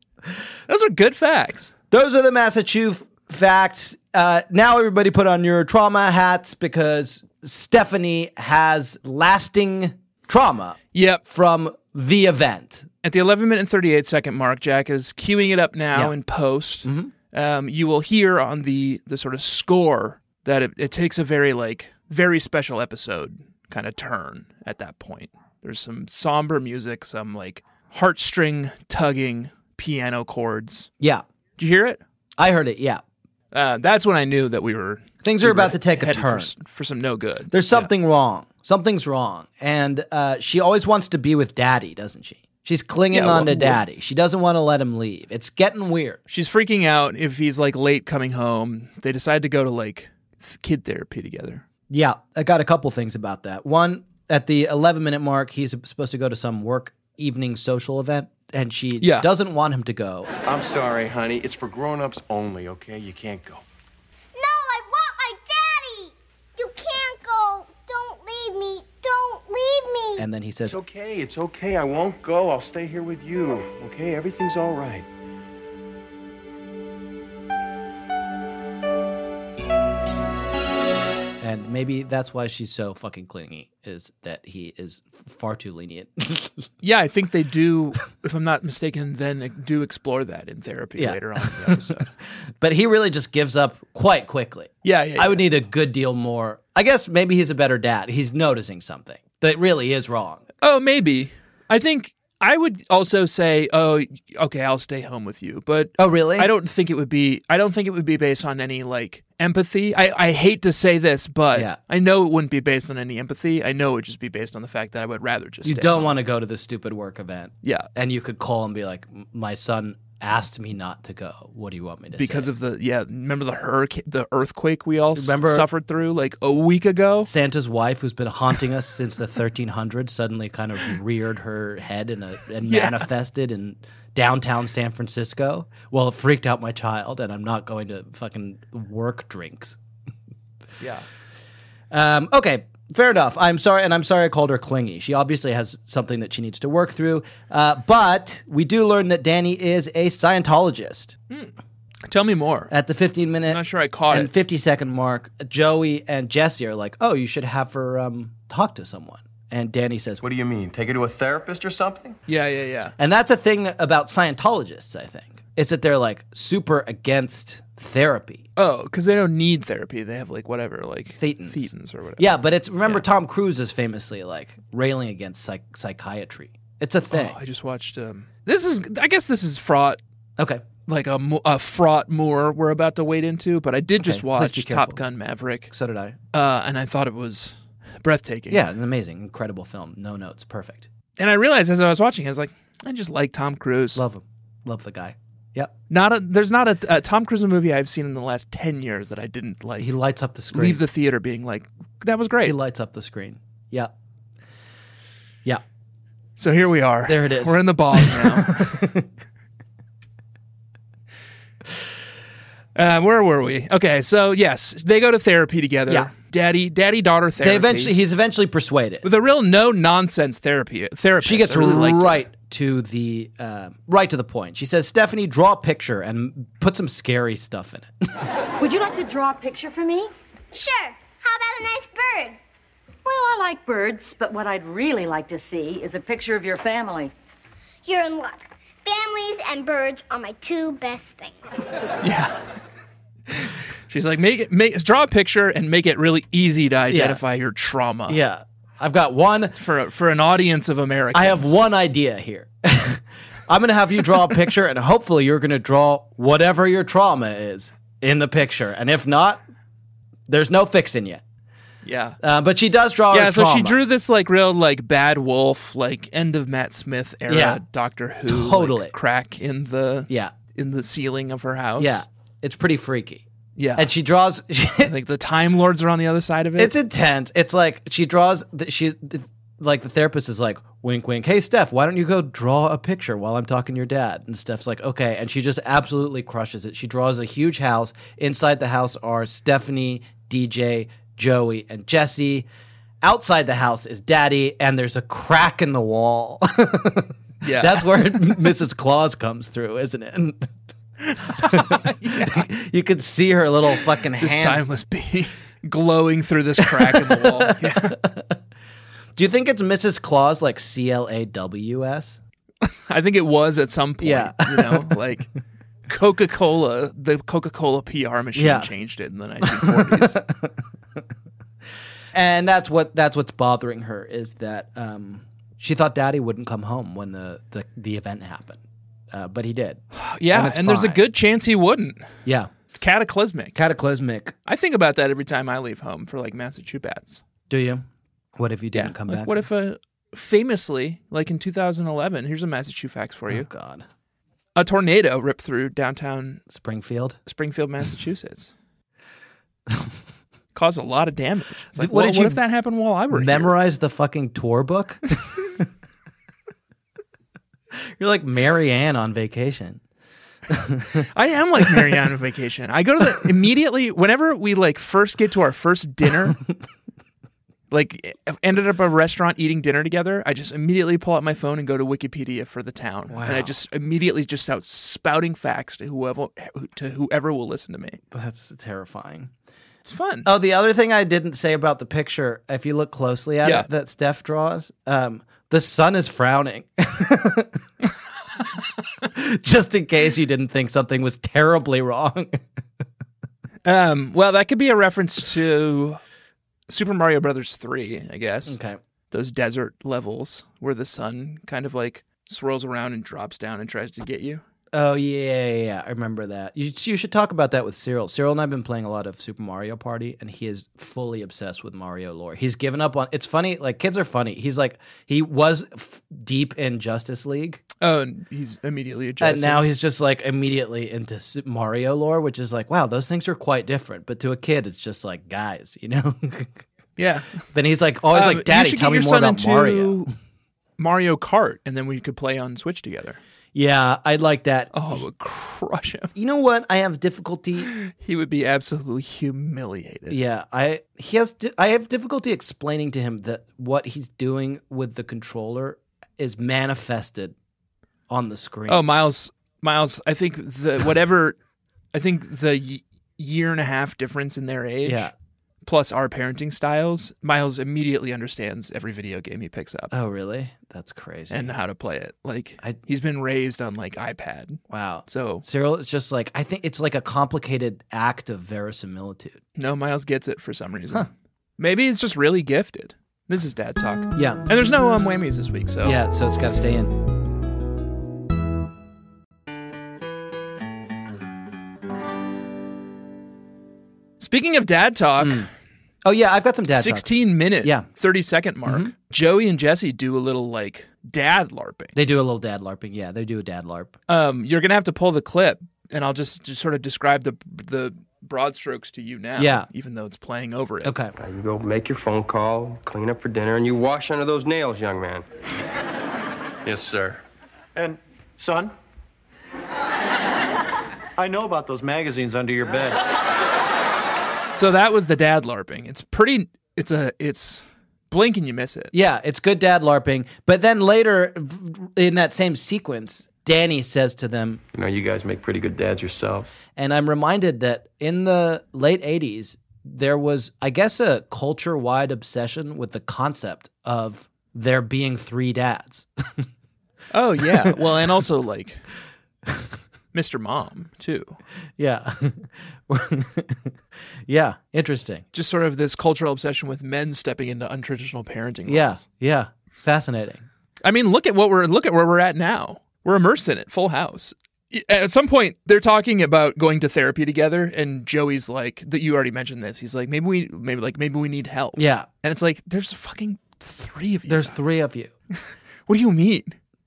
[SPEAKER 2] Those are good facts.
[SPEAKER 1] Those are the Massachusetts facts. Uh, now, everybody put on your trauma hats because Stephanie has lasting trauma
[SPEAKER 2] Yep.
[SPEAKER 1] from the event.
[SPEAKER 2] At the 11 minute and 38 second mark, Jack is queuing it up now
[SPEAKER 1] Yeah. Mm-hmm.
[SPEAKER 2] in post. Um, you will hear on the the sort of score that it, it takes a very like very special episode kind of turn at that point. There's some somber music, some like heartstring tugging piano chords.
[SPEAKER 1] Yeah.
[SPEAKER 2] Did you hear it?
[SPEAKER 1] I heard it. Yeah.
[SPEAKER 2] Uh, that's when I knew that we were
[SPEAKER 1] Things
[SPEAKER 2] we
[SPEAKER 1] are about to take a
[SPEAKER 2] headed for
[SPEAKER 1] turn.
[SPEAKER 2] for, some no good.
[SPEAKER 1] There's something wrong. Something's wrong. And uh, she always wants to be with daddy, doesn't she? She's clinging
[SPEAKER 2] Yeah, well,
[SPEAKER 1] on to daddy. She doesn't want to let him leave. It's getting weird.
[SPEAKER 2] She's freaking out if he's like late coming home. They decide to go to like th- kid therapy together.
[SPEAKER 1] Yeah, I got a couple things about that. One, at the 11 minute mark, he's supposed to go to some work evening social event, and she
[SPEAKER 2] Yeah.
[SPEAKER 1] doesn't want him to go.
[SPEAKER 8] I'm sorry, honey. It's for grown-ups only, okay? You can't go.
[SPEAKER 7] No, I want my daddy. You can't go. Don't leave me. Don't leave me.
[SPEAKER 1] And then he says,
[SPEAKER 8] It's okay. It's okay. I won't go. I'll stay here with you. Okay? Everything's all right.
[SPEAKER 1] and maybe that's why she's so fucking clingy, is that he is far too lenient.
[SPEAKER 2] Yeah, I think they do. if I'm not mistaken, then do explore that in therapy
[SPEAKER 1] Yeah.
[SPEAKER 2] later on in the episode.
[SPEAKER 1] but he really just gives up quite quickly.
[SPEAKER 2] Yeah, yeah.
[SPEAKER 1] I would need a good deal more. I guess maybe he's a better dad. He's noticing something that really is wrong.
[SPEAKER 2] Oh, maybe. I think I would also say, oh, okay, I'll stay home with you. But
[SPEAKER 1] Oh, really?
[SPEAKER 2] I don't think it would be. I don't think it would be based on any like empathy. I, I hate to say this, but
[SPEAKER 1] Yeah.
[SPEAKER 2] I know it wouldn't be based on any empathy. I know it would just be based on the fact that I would rather just.
[SPEAKER 1] You don't want to go to the stupid work event.
[SPEAKER 2] Yeah,
[SPEAKER 1] And you could call and be like, my son asked me not to go. What do you want me to say?
[SPEAKER 2] because
[SPEAKER 1] say?
[SPEAKER 2] of the yeah. Remember the hurricane, the earthquake we all
[SPEAKER 1] Remember-
[SPEAKER 2] suffered through like a week ago.
[SPEAKER 1] Santa's wife, who's been haunting us since the 1300s, suddenly kind of reared her head in a, and
[SPEAKER 2] Yeah.
[SPEAKER 1] manifested in downtown San Francisco. Well, it freaked out my child, and I'm not going to fucking work drinks.
[SPEAKER 2] Yeah.
[SPEAKER 1] Um, okay, fair enough. I'm sorry, and I'm sorry I called her clingy. She obviously has something that she needs to work through. Uh, but we do learn that Danny is a Scientologist.
[SPEAKER 2] Tell me more.
[SPEAKER 1] At the 15 minute
[SPEAKER 2] I'm not sure I caught
[SPEAKER 1] and
[SPEAKER 2] it.
[SPEAKER 1] 50 second mark, Joey and Jesse are like, "Oh, you should have her um, talk to someone." And Danny says,
[SPEAKER 8] What do you mean? Take her to a therapist or something?
[SPEAKER 2] Yeah, yeah, yeah.
[SPEAKER 1] and that's a thing about Scientologists. I think it's that they're like super against therapy.
[SPEAKER 2] Oh, because they don't need therapy. They have like whatever, like
[SPEAKER 1] Thetans.
[SPEAKER 2] thetans or whatever.
[SPEAKER 1] Yeah, but it's remember Tom Cruise is famously like railing against psych- psychiatry. It's a thing.
[SPEAKER 2] Oh, I just watched. Um, this is. I guess this is fraught.
[SPEAKER 1] okay.
[SPEAKER 2] Like a, mo- a fraught moor we're about to wade into, but I did just
[SPEAKER 1] Okay, please
[SPEAKER 2] watch Top. Gun Maverick,
[SPEAKER 1] So did I.
[SPEAKER 2] uh, and I thought it was breathtaking.
[SPEAKER 1] Yeah, an amazing, incredible film. No notes, perfect.
[SPEAKER 2] and I realized as I was watching, I was like, I just like Tom Cruise.
[SPEAKER 1] Love him. Love the guy. Yep.
[SPEAKER 2] Not a there's not a, a Tom Cruise movie I've seen in the last ten years that I didn't like.
[SPEAKER 1] He lights up the screen.
[SPEAKER 2] leave the theater being like, that was great.
[SPEAKER 1] He lights up the screen. Yeah. Yeah.
[SPEAKER 2] So here we are.
[SPEAKER 1] There it is.
[SPEAKER 2] We're in the bog now. uh, where were we? Okay, so yes, they go to therapy together.
[SPEAKER 1] Yeah.
[SPEAKER 2] Daddy, daddy, daughter therapy.
[SPEAKER 1] They eventually he's eventually persuaded.
[SPEAKER 2] with a real no nonsense therapy therapist.
[SPEAKER 1] She gets
[SPEAKER 2] really
[SPEAKER 1] right to the uh, right to the point. She says, "Stephanie, draw a picture and put some scary stuff in it."
[SPEAKER 9] Would you like to draw a picture for me?
[SPEAKER 7] Sure. How about a nice bird?
[SPEAKER 9] Well, I like birds, but what I'd really like to see is a picture of your family.
[SPEAKER 7] You're in luck. Families and birds are my two best things.
[SPEAKER 2] Yeah. She's like, make it, make draw a picture and make it really easy to identify your trauma.
[SPEAKER 1] yeah, I've got one.
[SPEAKER 2] For for an audience of Americans.
[SPEAKER 1] I have one idea here. I'm gonna have you draw a picture, and hopefully, you're gonna draw whatever your trauma is in the picture. And if not, there's no fixing you.
[SPEAKER 2] Yeah.
[SPEAKER 1] Uh, but she does draw.
[SPEAKER 2] yeah, so she drew this like real like bad wolf, like end of Matt Smith era
[SPEAKER 1] Yeah.
[SPEAKER 2] Doctor Who like,
[SPEAKER 1] Totally.
[SPEAKER 2] crack in the
[SPEAKER 1] Yeah,
[SPEAKER 2] in the ceiling of her house.
[SPEAKER 1] yeah, it's pretty freaky.
[SPEAKER 2] Yeah.
[SPEAKER 1] And she draws.
[SPEAKER 2] like the Time Lords are on the other side of it.
[SPEAKER 1] It's intense. It's like she draws. The, she like the therapist is like, wink, wink. Hey, Steph, why don't you go draw a picture while I'm talking to your dad? And Steph's like, okay. And she just absolutely crushes it. She draws a huge house. Inside the house are Stephanie, DJ, Joey, and Jesse. Outside the house is Daddy, and there's a crack in the wall.
[SPEAKER 2] yeah.
[SPEAKER 1] That's where Mrs. Claus comes through, isn't it? You could see her little fucking
[SPEAKER 2] this
[SPEAKER 1] hands.
[SPEAKER 2] timeless being glowing through this crack in the wall. Yeah.
[SPEAKER 1] Do you think it's Mrs. Claus like C L A W S?
[SPEAKER 2] I think it was at some point.
[SPEAKER 1] Yeah.
[SPEAKER 2] You know, like Coca Cola, the Coca Cola PR machine
[SPEAKER 1] Yeah.
[SPEAKER 2] changed it in the 1940s.
[SPEAKER 1] and that's what that's what's bothering her is that um, she thought Daddy wouldn't come home when the the, the event happened, uh, but he did.
[SPEAKER 2] yeah.
[SPEAKER 1] And
[SPEAKER 2] And, there's a good chance he wouldn't.
[SPEAKER 1] Yeah,
[SPEAKER 2] It's cataclysmic.
[SPEAKER 1] cataclysmic.
[SPEAKER 2] I think about that every time I leave home for like Massachusetts.
[SPEAKER 1] Do you? What if you didn't come
[SPEAKER 2] Like,
[SPEAKER 1] back?
[SPEAKER 2] What if a famously, like in 2011, here's a Massachusetts fact for
[SPEAKER 1] Oh
[SPEAKER 2] you.
[SPEAKER 1] God,
[SPEAKER 2] A tornado ripped through downtown
[SPEAKER 1] Springfield.
[SPEAKER 2] Springfield, Massachusetts. Caused a lot of damage. Like,
[SPEAKER 1] What
[SPEAKER 2] what,
[SPEAKER 1] did
[SPEAKER 2] what
[SPEAKER 1] you
[SPEAKER 2] if that happened while I were here?
[SPEAKER 1] Memorize the fucking tour book. You're like Marianne on vacation.
[SPEAKER 2] I am like Marianne on vacation. I go to the immediately whenever we like first get to our first dinner, like ended up at a restaurant eating dinner together. I just immediately pull out my phone and go to Wikipedia for the town, and I just immediately just start spouting facts to whoever to whoever will listen to me.
[SPEAKER 1] That's terrifying.
[SPEAKER 2] It's fun.
[SPEAKER 1] Oh, the other thing I didn't say about the picture, if you look closely at
[SPEAKER 2] Yeah.
[SPEAKER 1] it, that Steph draws, um, the sun is frowning. Just in case you didn't think something was terribly wrong.
[SPEAKER 2] Um, well, that could be a reference to Super Mario Brothers three, I guess.
[SPEAKER 1] okay.
[SPEAKER 2] Those desert levels where the sun kind of like swirls around and drops down and tries to get you.
[SPEAKER 1] Oh yeah, yeah, yeah, I remember that. You you should talk about that with Cyril. Cyril and I've been playing a lot of Super Mario Party, and he is fully obsessed with Mario lore. He's given up on. It's funny, like kids are funny. He's like he was f- deep in Justice League,
[SPEAKER 2] Oh, and he's immediately adjusted.
[SPEAKER 1] and now he's just like immediately into Su- Mario lore, which is like, wow, those things are quite different. But to a kid, it's just like, guys, you know.
[SPEAKER 2] yeah.
[SPEAKER 1] then he's like, always
[SPEAKER 2] Um,
[SPEAKER 1] like,
[SPEAKER 2] you
[SPEAKER 1] Daddy,
[SPEAKER 2] should
[SPEAKER 1] tell
[SPEAKER 2] get
[SPEAKER 1] me
[SPEAKER 2] your
[SPEAKER 1] more
[SPEAKER 2] son
[SPEAKER 1] about
[SPEAKER 2] into
[SPEAKER 1] Mario.
[SPEAKER 2] Mario Kart, and then we could play on Switch together.
[SPEAKER 1] Yeah, I'd like that.
[SPEAKER 2] Oh, it would crush him.
[SPEAKER 1] You know what? I have difficulty
[SPEAKER 2] He would be absolutely humiliated.
[SPEAKER 1] Yeah, I he has di- I have difficulty explaining to him that what he's doing with the controller is manifested on the screen.
[SPEAKER 2] Oh, Miles, Miles. I think the whatever. I think the y- year and a half difference in their age,
[SPEAKER 1] yeah.
[SPEAKER 2] Plus our parenting styles, Miles immediately understands every video game he picks up
[SPEAKER 1] Oh, really? That's crazy.
[SPEAKER 2] and how to play it. Like
[SPEAKER 1] I-
[SPEAKER 2] he's been raised on like iPad,
[SPEAKER 1] wow.
[SPEAKER 2] so
[SPEAKER 1] Cyril is just like I think it's like a complicated act of verisimilitude.
[SPEAKER 2] no, Miles gets it for some reason. Maybe he's just really gifted. This is dad talk,
[SPEAKER 1] Yeah.
[SPEAKER 2] and there's no um whammies this week, so
[SPEAKER 1] Yeah, so it's got to stay in.
[SPEAKER 2] Speaking of dad talk,
[SPEAKER 1] Oh yeah, I've got some dad talk.
[SPEAKER 2] 16 minute,
[SPEAKER 1] Yeah.
[SPEAKER 2] 30 second mark. Joey and Jesse do a little like dad larping.
[SPEAKER 1] They do a little dad larping. Yeah, they do a dad larp.
[SPEAKER 2] Um, you're gonna have to pull the clip, and I'll just just sort of describe the the broad strokes to you now.
[SPEAKER 1] Yeah.
[SPEAKER 2] even though it's playing over it.
[SPEAKER 1] Okay.
[SPEAKER 6] Now you go make your phone call, clean up for dinner, and you wash under those nails, young man.
[SPEAKER 8] Yes, sir.
[SPEAKER 5] And, son, I know about those magazines under your bed.
[SPEAKER 2] So that was the dad larping. It's pretty. It's a. It's blink and you miss it.
[SPEAKER 1] Yeah, it's good dad larping. But then later in that same sequence, Danny says to them,
[SPEAKER 8] You know, you guys make pretty good dads yourself.
[SPEAKER 1] and I'm reminded that in the late 80s, there was, I guess, a culture wide obsession with the concept of there being three dads.
[SPEAKER 2] Oh yeah. well, and also like Mr. Mom too.
[SPEAKER 1] yeah. yeah. Interesting.
[SPEAKER 2] Just sort of this cultural obsession with men stepping into untraditional parenting.
[SPEAKER 1] Yeah.
[SPEAKER 2] roles.
[SPEAKER 1] Yeah. Fascinating.
[SPEAKER 2] I mean, look at what we're look at where we're at now. We're immersed in it. Full House. At some point, they're talking about going to therapy together, and Joey's like, "That you already mentioned this." He's like, "Maybe we, maybe like, maybe we need help."
[SPEAKER 1] Yeah.
[SPEAKER 2] and it's like, "There's fucking three of you."
[SPEAKER 1] There's
[SPEAKER 2] guys.
[SPEAKER 1] three of you.
[SPEAKER 2] What do you mean?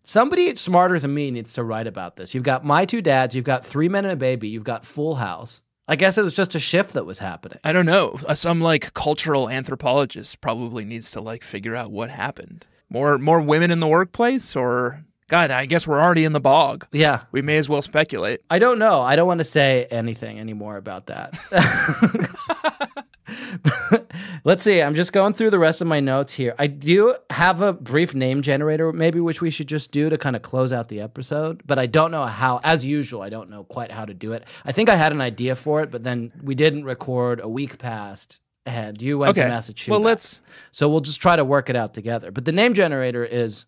[SPEAKER 1] Somebody smarter than me needs to write about this. You've got my two dads, you've got three men and a baby, you've got Full House. I guess it was just a shift that was happening.
[SPEAKER 2] I don't know. Uh, Some like cultural anthropologist probably needs to like figure out what happened. More more women in the workplace, or God, I guess we're already in the bog.
[SPEAKER 1] Yeah.
[SPEAKER 2] We may as well speculate.
[SPEAKER 1] I don't know. I don't want to say anything anymore about that. Let's see. I'm just going through the rest of my notes here. I do have a brief name generator, maybe, which we should just do to kind of close out the episode. But I don't know how, as usual, I don't know quite how to do it. I think I had an idea for it, but then we didn't record. A week passed ahead. You went
[SPEAKER 2] Okay.
[SPEAKER 1] to Massachusetts.
[SPEAKER 2] Well, let's.
[SPEAKER 1] So we'll just try to work it out together. But the name generator is,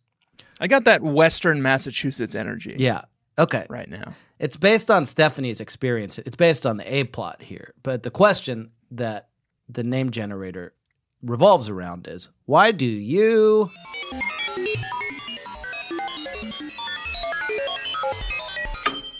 [SPEAKER 2] I got that Western Massachusetts energy.
[SPEAKER 1] yeah. Okay.
[SPEAKER 2] Right now.
[SPEAKER 1] It's based on Stephanie's experience. It's based on the A plot here. But the question that the name generator revolves around is why do you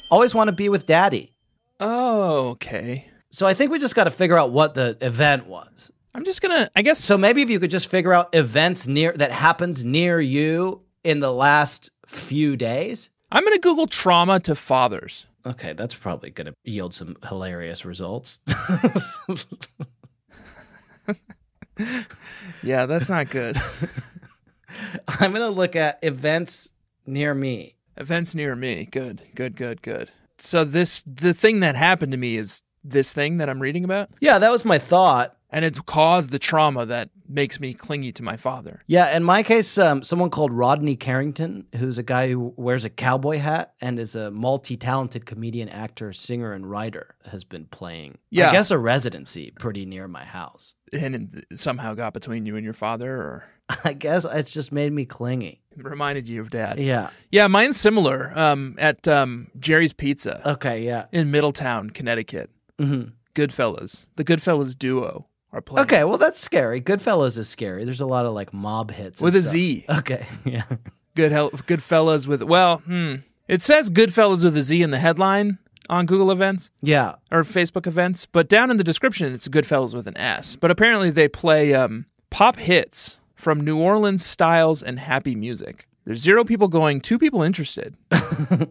[SPEAKER 1] always want to be with daddy?
[SPEAKER 2] Oh, okay.
[SPEAKER 1] So I think we just got to figure out what the event was.
[SPEAKER 2] I'm just gonna. I guess
[SPEAKER 1] So maybe if you could just figure out events near that happened near you in the last few days.
[SPEAKER 2] I'm gonna Google trauma to fathers.
[SPEAKER 1] Okay, that's probably going to yield some hilarious results.
[SPEAKER 2] Yeah, that's not good.
[SPEAKER 1] I'm going to look at events near me.
[SPEAKER 2] Events near me. Good, good, good, good. So this the thing that happened to me is this thing that I'm reading about,
[SPEAKER 1] Yeah, that was my thought.
[SPEAKER 2] And it caused the trauma that makes me clingy to my father.
[SPEAKER 1] Yeah, in my case, um, someone called Rodney Carrington, who's a guy who wears a cowboy hat and is a multi-talented comedian, actor, singer, and writer, has been playing.
[SPEAKER 2] Yeah.
[SPEAKER 1] I guess a residency pretty near my house.
[SPEAKER 2] and it somehow got between you and your father, or
[SPEAKER 1] I guess it's just made me clingy.
[SPEAKER 2] reminded you of dad.
[SPEAKER 1] Yeah.
[SPEAKER 2] Yeah, mine's similar. Um, at um, Jerry's Pizza
[SPEAKER 1] Okay. Yeah.
[SPEAKER 2] in Middletown, Connecticut.
[SPEAKER 1] hmm
[SPEAKER 2] Goodfellas, the Goodfellas duo are playing.
[SPEAKER 1] Okay. Well, that's scary. Goodfellas is scary. There's a lot of like mob hits and
[SPEAKER 2] with a
[SPEAKER 1] stuff.
[SPEAKER 2] Z.
[SPEAKER 1] Okay. Yeah.
[SPEAKER 2] Good hell, Goodfellas with well, hmm. It says Goodfellas with a Z in the headline on Google Events
[SPEAKER 1] Yeah.
[SPEAKER 2] or Facebook Events, but down in the description it's Goodfellas with an S. But apparently they play um, pop hits from New Orleans styles and happy music. There's zero people going, two people interested.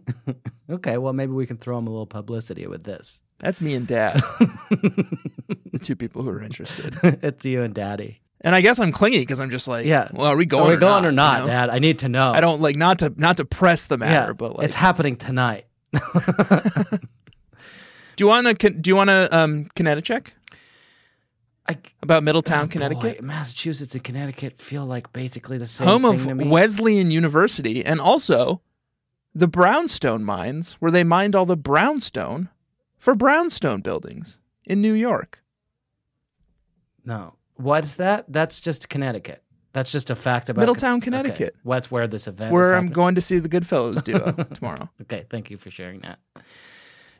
[SPEAKER 1] Okay. Well, maybe we can throw them a little publicity with this.
[SPEAKER 2] That's me and Dad, the two people who are interested.
[SPEAKER 1] it's you and Daddy.
[SPEAKER 2] And I guess I'm clingy because I'm just like,
[SPEAKER 1] Yeah.
[SPEAKER 2] well, are we going?
[SPEAKER 1] Are we
[SPEAKER 2] or
[SPEAKER 1] going
[SPEAKER 2] not,
[SPEAKER 1] or not,
[SPEAKER 2] you know?
[SPEAKER 1] Dad? I need to know.
[SPEAKER 2] I don't like not to not to press the matter,
[SPEAKER 1] Yeah,
[SPEAKER 2] but like,
[SPEAKER 1] it's happening tonight.
[SPEAKER 2] do you want to do you want to um Connecticut check
[SPEAKER 1] I,
[SPEAKER 2] about Middletown,
[SPEAKER 1] Oh,
[SPEAKER 2] Connecticut?
[SPEAKER 1] boy, Massachusetts and Connecticut feel like basically the same
[SPEAKER 2] home
[SPEAKER 1] thing
[SPEAKER 2] of
[SPEAKER 1] to me.
[SPEAKER 2] Wesleyan University, and also the Brownstone mines, where they mined all the brownstone for brownstone buildings in New York.
[SPEAKER 1] no, what's that? That's just Connecticut. That's just a fact about
[SPEAKER 2] Middletown,
[SPEAKER 1] okay.
[SPEAKER 2] Connecticut.
[SPEAKER 1] What's where this event? is
[SPEAKER 2] Where I'm going to see the Goodfellas duo tomorrow.
[SPEAKER 1] Okay, thank you for sharing that.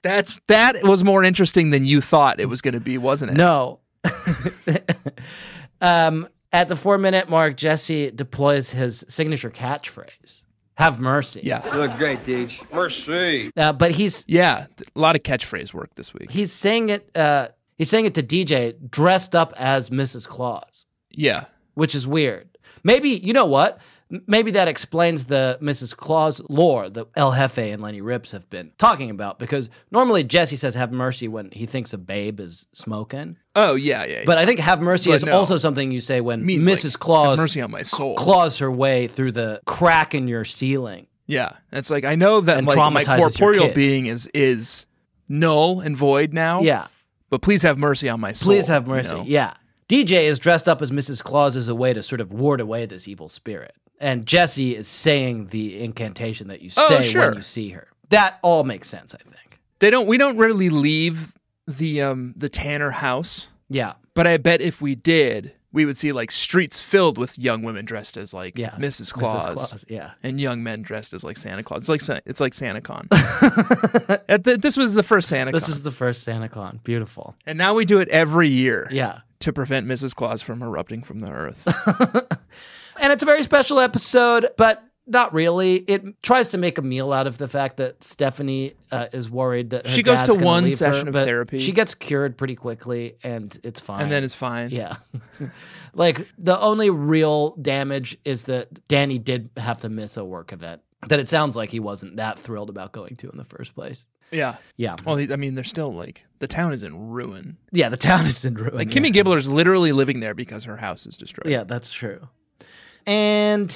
[SPEAKER 2] That's that was more interesting than you thought it was going to be, wasn't it?
[SPEAKER 1] No. um, at the four minute mark, Jesse deploys his signature catchphrase have mercy.
[SPEAKER 2] Yeah,
[SPEAKER 6] You look great, Deej. Mercy.
[SPEAKER 1] Uh, but he's
[SPEAKER 2] yeah. A lot of catchphrase work this week.
[SPEAKER 1] he's saying it uh, he's saying it to DJ dressed up as Mrs. Claus.
[SPEAKER 2] Yeah,
[SPEAKER 1] which is weird. Maybe you know what? Maybe that explains the Mrs. Claus lore that El Jefe and Lenny Ripps have been talking about because normally Jesse says have mercy when he thinks a babe is smoking.
[SPEAKER 2] Oh yeah, yeah.
[SPEAKER 1] But I think have mercy
[SPEAKER 2] But
[SPEAKER 1] is
[SPEAKER 2] no.
[SPEAKER 1] also something you say when
[SPEAKER 2] Means,
[SPEAKER 1] Mrs.
[SPEAKER 2] like,
[SPEAKER 1] Claus
[SPEAKER 2] mercy on my soul.
[SPEAKER 1] claws her way through the crack in your ceiling.
[SPEAKER 2] yeah, it's like I know that like my corporeal being is is null and void now.
[SPEAKER 1] Yeah.
[SPEAKER 2] but please have mercy on my soul.
[SPEAKER 1] Please have
[SPEAKER 2] you
[SPEAKER 1] mercy.
[SPEAKER 2] know?
[SPEAKER 1] Yeah. DJ is dressed up as Mrs. Claus as a way to sort of ward away this evil spirit. And Jesse is saying the incantation that you
[SPEAKER 2] Oh,
[SPEAKER 1] say
[SPEAKER 2] sure.
[SPEAKER 1] when you see her. That all makes sense, I think.
[SPEAKER 2] They don't. We don't really leave the um the Tanner house.
[SPEAKER 1] Yeah.
[SPEAKER 2] But I bet if we did, we would see like streets filled with young women dressed as like
[SPEAKER 1] Yeah,
[SPEAKER 2] Mrs.
[SPEAKER 1] Mrs.
[SPEAKER 2] Claus,
[SPEAKER 1] Claus, yeah.
[SPEAKER 2] and young men dressed as like Santa Claus. It's like it's like SantaCon. This was the first SantaCon,
[SPEAKER 1] This is the first SantaCon. Beautiful.
[SPEAKER 2] and now we do it every year.
[SPEAKER 1] Yeah.
[SPEAKER 2] to prevent Mrs. Claus from erupting from the earth.
[SPEAKER 1] And it's a very special episode, but not really. It tries to make a meal out of the fact that Stephanie uh, is worried that her
[SPEAKER 2] She goes to one
[SPEAKER 1] leave her,
[SPEAKER 2] session of therapy.
[SPEAKER 1] She gets cured pretty quickly, and it's fine.
[SPEAKER 2] and then it's fine.
[SPEAKER 1] Yeah. like the only real damage is that Danny did have to miss a work event that it sounds like he wasn't that thrilled about going to in the first place.
[SPEAKER 2] Yeah.
[SPEAKER 1] Yeah.
[SPEAKER 2] Well, I mean, they're still like the town is in ruin.
[SPEAKER 1] Yeah, the town is in ruin.
[SPEAKER 2] Like
[SPEAKER 1] yeah.
[SPEAKER 2] Kimmy Gibbler's literally living there because her house is destroyed.
[SPEAKER 1] Yeah, that's true. And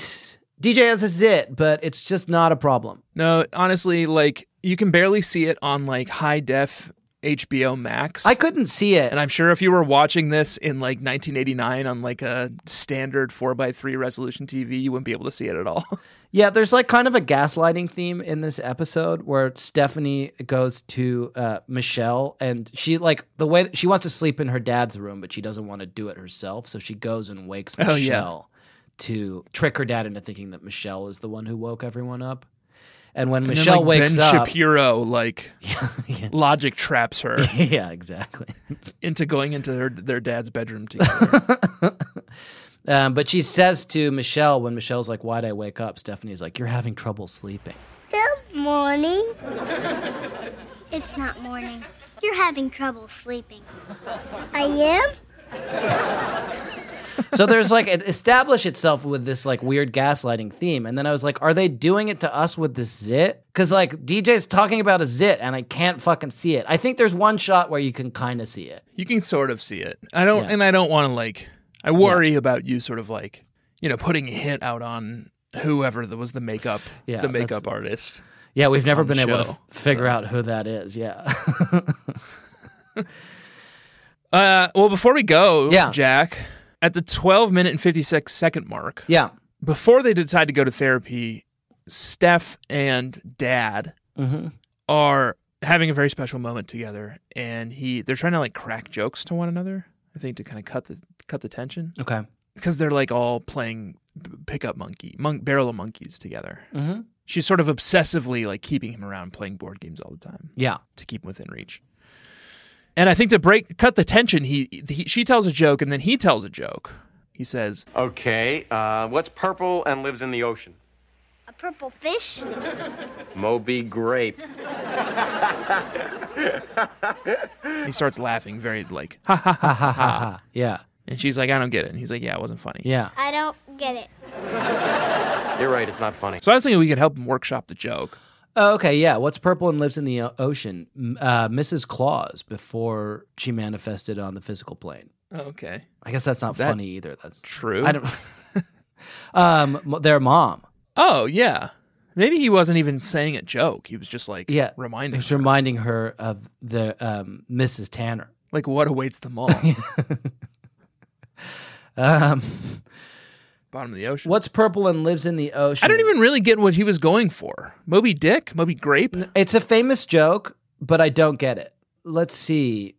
[SPEAKER 1] DJ has a zit, but it's just not a problem.
[SPEAKER 2] No, honestly, like you can barely see it on like high def HBO Max.
[SPEAKER 1] I couldn't see it.
[SPEAKER 2] and I'm sure if you were watching this in like 1989 on like a standard 4x3 resolution TV, you wouldn't be able to see it at all.
[SPEAKER 1] Yeah, there's like kind of a gaslighting theme in this episode where Stephanie goes to uh, Michelle and she like the way she wants to sleep in her dad's room, but she doesn't want to do it herself. So she goes and wakes
[SPEAKER 2] Oh,
[SPEAKER 1] Michelle
[SPEAKER 2] yeah.
[SPEAKER 1] To trick her dad into thinking that Michelle is the one who woke everyone up. And when
[SPEAKER 2] And then,
[SPEAKER 1] Michelle
[SPEAKER 2] like,
[SPEAKER 1] wakes
[SPEAKER 2] Ben
[SPEAKER 1] up,
[SPEAKER 2] Shapiro like
[SPEAKER 1] yeah.
[SPEAKER 2] logic traps her
[SPEAKER 1] yeah, exactly.
[SPEAKER 2] into going into their their dad's bedroom together.
[SPEAKER 1] Um, but she says to Michelle when Michelle's like, "Why'd I wake up?" Stephanie's like, "You're having trouble sleeping."
[SPEAKER 7] Good morning. It's not morning. You're having trouble sleeping. I am?
[SPEAKER 1] So there's like it establish itself with this like weird gaslighting theme and then i was like are they doing it to us with the zit because like dj's talking about a zit and i can't fucking see it i think there's one shot where you can kind of see it
[SPEAKER 2] you can sort of see it. I don't,
[SPEAKER 1] Yeah.
[SPEAKER 2] and I don't want to like. I worry about you sort of like, you know, putting a hit out on whoever that was the makeup,
[SPEAKER 1] Yeah,
[SPEAKER 2] the makeup artist.
[SPEAKER 1] yeah we've never been able to f- figure out who that is yeah
[SPEAKER 2] Uh, well, before we go,
[SPEAKER 1] Yeah.
[SPEAKER 2] Jack, at the 12 minute and 56 second mark,
[SPEAKER 1] yeah
[SPEAKER 2] before they decide to go to therapy, Steph and Dad
[SPEAKER 1] hmm
[SPEAKER 2] are having a very special moment together, and he they're trying to like crack jokes to one another. I think to kind of cut the cut the tension
[SPEAKER 1] okay
[SPEAKER 2] because they're like all playing pickup monkey, monk, barrel of monkeys together.
[SPEAKER 1] hmm
[SPEAKER 2] She's sort of obsessively like keeping him around playing board games all the time
[SPEAKER 1] yeah
[SPEAKER 2] to keep him within reach. And I think to break cut the tension, he, he she tells a joke and then he tells a joke. He says,
[SPEAKER 8] Okay, uh, what's purple and lives in the ocean?
[SPEAKER 7] A purple fish?
[SPEAKER 8] Moby Grape.
[SPEAKER 2] he starts laughing very like ha ha ha
[SPEAKER 1] ha ha ha ha yeah
[SPEAKER 2] And she's like, I don't get it. And he's like, Yeah, it wasn't funny.
[SPEAKER 1] yeah
[SPEAKER 7] I don't get it.
[SPEAKER 8] You're right, it's not funny.
[SPEAKER 2] So I was thinking we could help him workshop the joke.
[SPEAKER 1] Oh, okay, yeah. What's purple and lives in the ocean? Uh, Mrs. Claus before she manifested on the physical plane.
[SPEAKER 2] Okay.
[SPEAKER 1] I guess that's not
[SPEAKER 2] that
[SPEAKER 1] funny either. That's
[SPEAKER 2] True.
[SPEAKER 1] I don't. um, their mom.
[SPEAKER 2] Oh yeah. Maybe he wasn't even saying a joke. He was just like
[SPEAKER 1] Yeah,
[SPEAKER 2] reminding her,
[SPEAKER 1] reminding her of the um, Mrs. Tanner.
[SPEAKER 2] like what awaits them all.
[SPEAKER 1] Um,
[SPEAKER 2] Bottom of the ocean.
[SPEAKER 1] what's purple and lives in the ocean?
[SPEAKER 2] I don't even really get what he was going for. Moby Dick? Moby Grape?
[SPEAKER 1] It's a famous joke, but I don't get it. Let's see.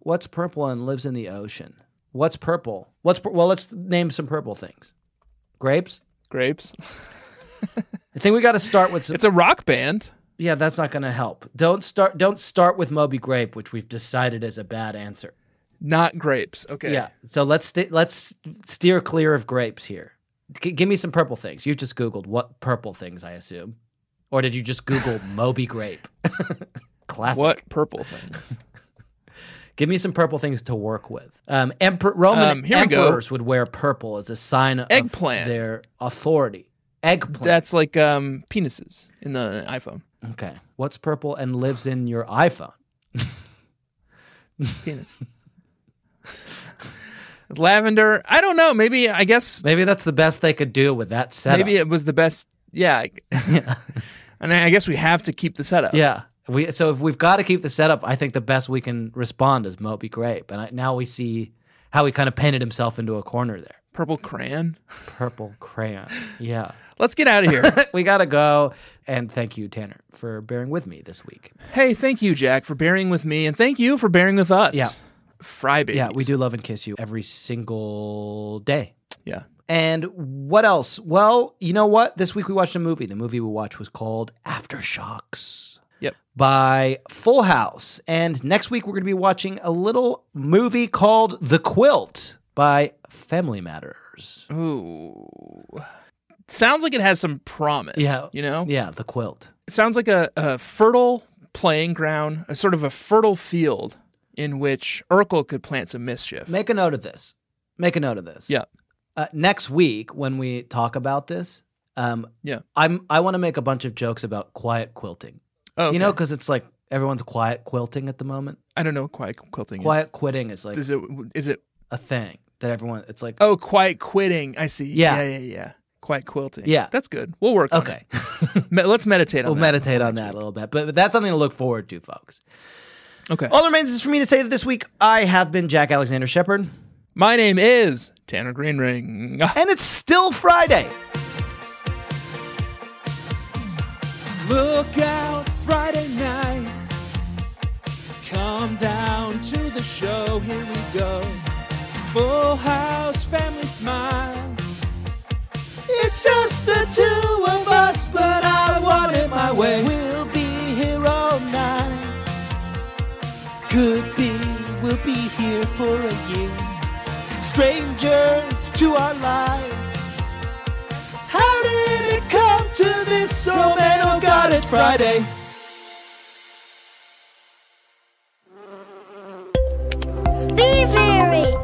[SPEAKER 1] What's purple and lives in the ocean? What's purple? What's pur- well? Let's name some purple things. Grapes.
[SPEAKER 2] Grapes.
[SPEAKER 1] I think we got to start with some.
[SPEAKER 2] It's a rock band.
[SPEAKER 1] yeah, that's not going to help. Don't start. Don't start with Moby Grape, which we've decided is a bad answer.
[SPEAKER 2] Not grapes. Okay.
[SPEAKER 1] Yeah. So let's st- let's steer clear of grapes here. G- give me some purple things. You just googled what purple things, I assume, or did you just Google Moby Grape? Classic.
[SPEAKER 2] What purple things?
[SPEAKER 1] Give me some purple things to work with. Um, emper- Roman
[SPEAKER 2] Um, here we
[SPEAKER 1] emperors would wear purple as a sign of
[SPEAKER 2] Eggplant.
[SPEAKER 1] their authority. Eggplant.
[SPEAKER 2] That's like um, penises in the iPhone.
[SPEAKER 1] okay. What's purple and lives in your iPhone?
[SPEAKER 2] Penis. Lavender. I don't know. Maybe I guess
[SPEAKER 1] Maybe that's the best they could do with that setup.
[SPEAKER 2] maybe it was the best. Yeah. I- and I guess we have to keep the setup.
[SPEAKER 1] Yeah. We so if we've got to keep the setup, I think the best we can respond is Moby Grape, and I, now we see how he kind of painted himself into a corner there.
[SPEAKER 2] Purple crayon.
[SPEAKER 1] Purple crayon. Yeah.
[SPEAKER 2] Let's get out of here.
[SPEAKER 1] we gotta go. And thank you, Tanner, for bearing with me this week.
[SPEAKER 2] hey, thank you, Jack, for bearing with me, and thank you for bearing with us.
[SPEAKER 1] Yeah.
[SPEAKER 2] Fry babies.
[SPEAKER 1] Yeah, we do love and kiss you every single day.
[SPEAKER 2] Yeah.
[SPEAKER 1] And what else? Well, you know what? This week we watched a movie. The movie we watched was called Aftershocks.
[SPEAKER 2] Yep.
[SPEAKER 1] By Full House. And next week we're going to be watching a little movie called The Quilt by Family Matters.
[SPEAKER 2] Ooh. Sounds like it has some promise.
[SPEAKER 1] Yeah.
[SPEAKER 2] You know?
[SPEAKER 1] Yeah, The Quilt.
[SPEAKER 2] It sounds like a, a fertile playing ground, a sort of a fertile field in which Urkel could plant some mischief.
[SPEAKER 1] Make a note of this. Make a note of this.
[SPEAKER 2] Yeah.
[SPEAKER 1] Uh, next week when we talk about this, um,
[SPEAKER 2] Yeah.
[SPEAKER 1] I'm I want to make a bunch of jokes about quiet quilting.
[SPEAKER 2] Oh, okay.
[SPEAKER 1] You know, because it's like everyone's quiet quilting at the moment.
[SPEAKER 2] I don't know what quiet quilting
[SPEAKER 1] Quiet quitting is like
[SPEAKER 2] is. Is it is it
[SPEAKER 1] a thing that everyone. It's like
[SPEAKER 2] Oh, quiet quitting. I see.
[SPEAKER 1] Yeah.
[SPEAKER 2] Yeah, yeah, yeah. Quiet quilting.
[SPEAKER 1] Yeah.
[SPEAKER 2] That's good. We'll work on
[SPEAKER 1] okay.
[SPEAKER 2] Me- let's meditate on
[SPEAKER 1] we'll
[SPEAKER 2] that.
[SPEAKER 1] meditate on that a little bit, but, but that's something to look forward to, folks.
[SPEAKER 2] Okay.
[SPEAKER 1] All that remains is for me to say that this week I have been Jack Alexander Shepherd,
[SPEAKER 2] My name is Tanner Greenring.
[SPEAKER 1] and it's still Friday.
[SPEAKER 3] Look out Friday night. Come down to the show, here we go. Full house, family smiles. It's just the two of us, but I want it my way. We'll Could be, we'll be here for a year. Strangers to our life. How did it come to this? Oh man, oh god, it's Friday.
[SPEAKER 7] Be very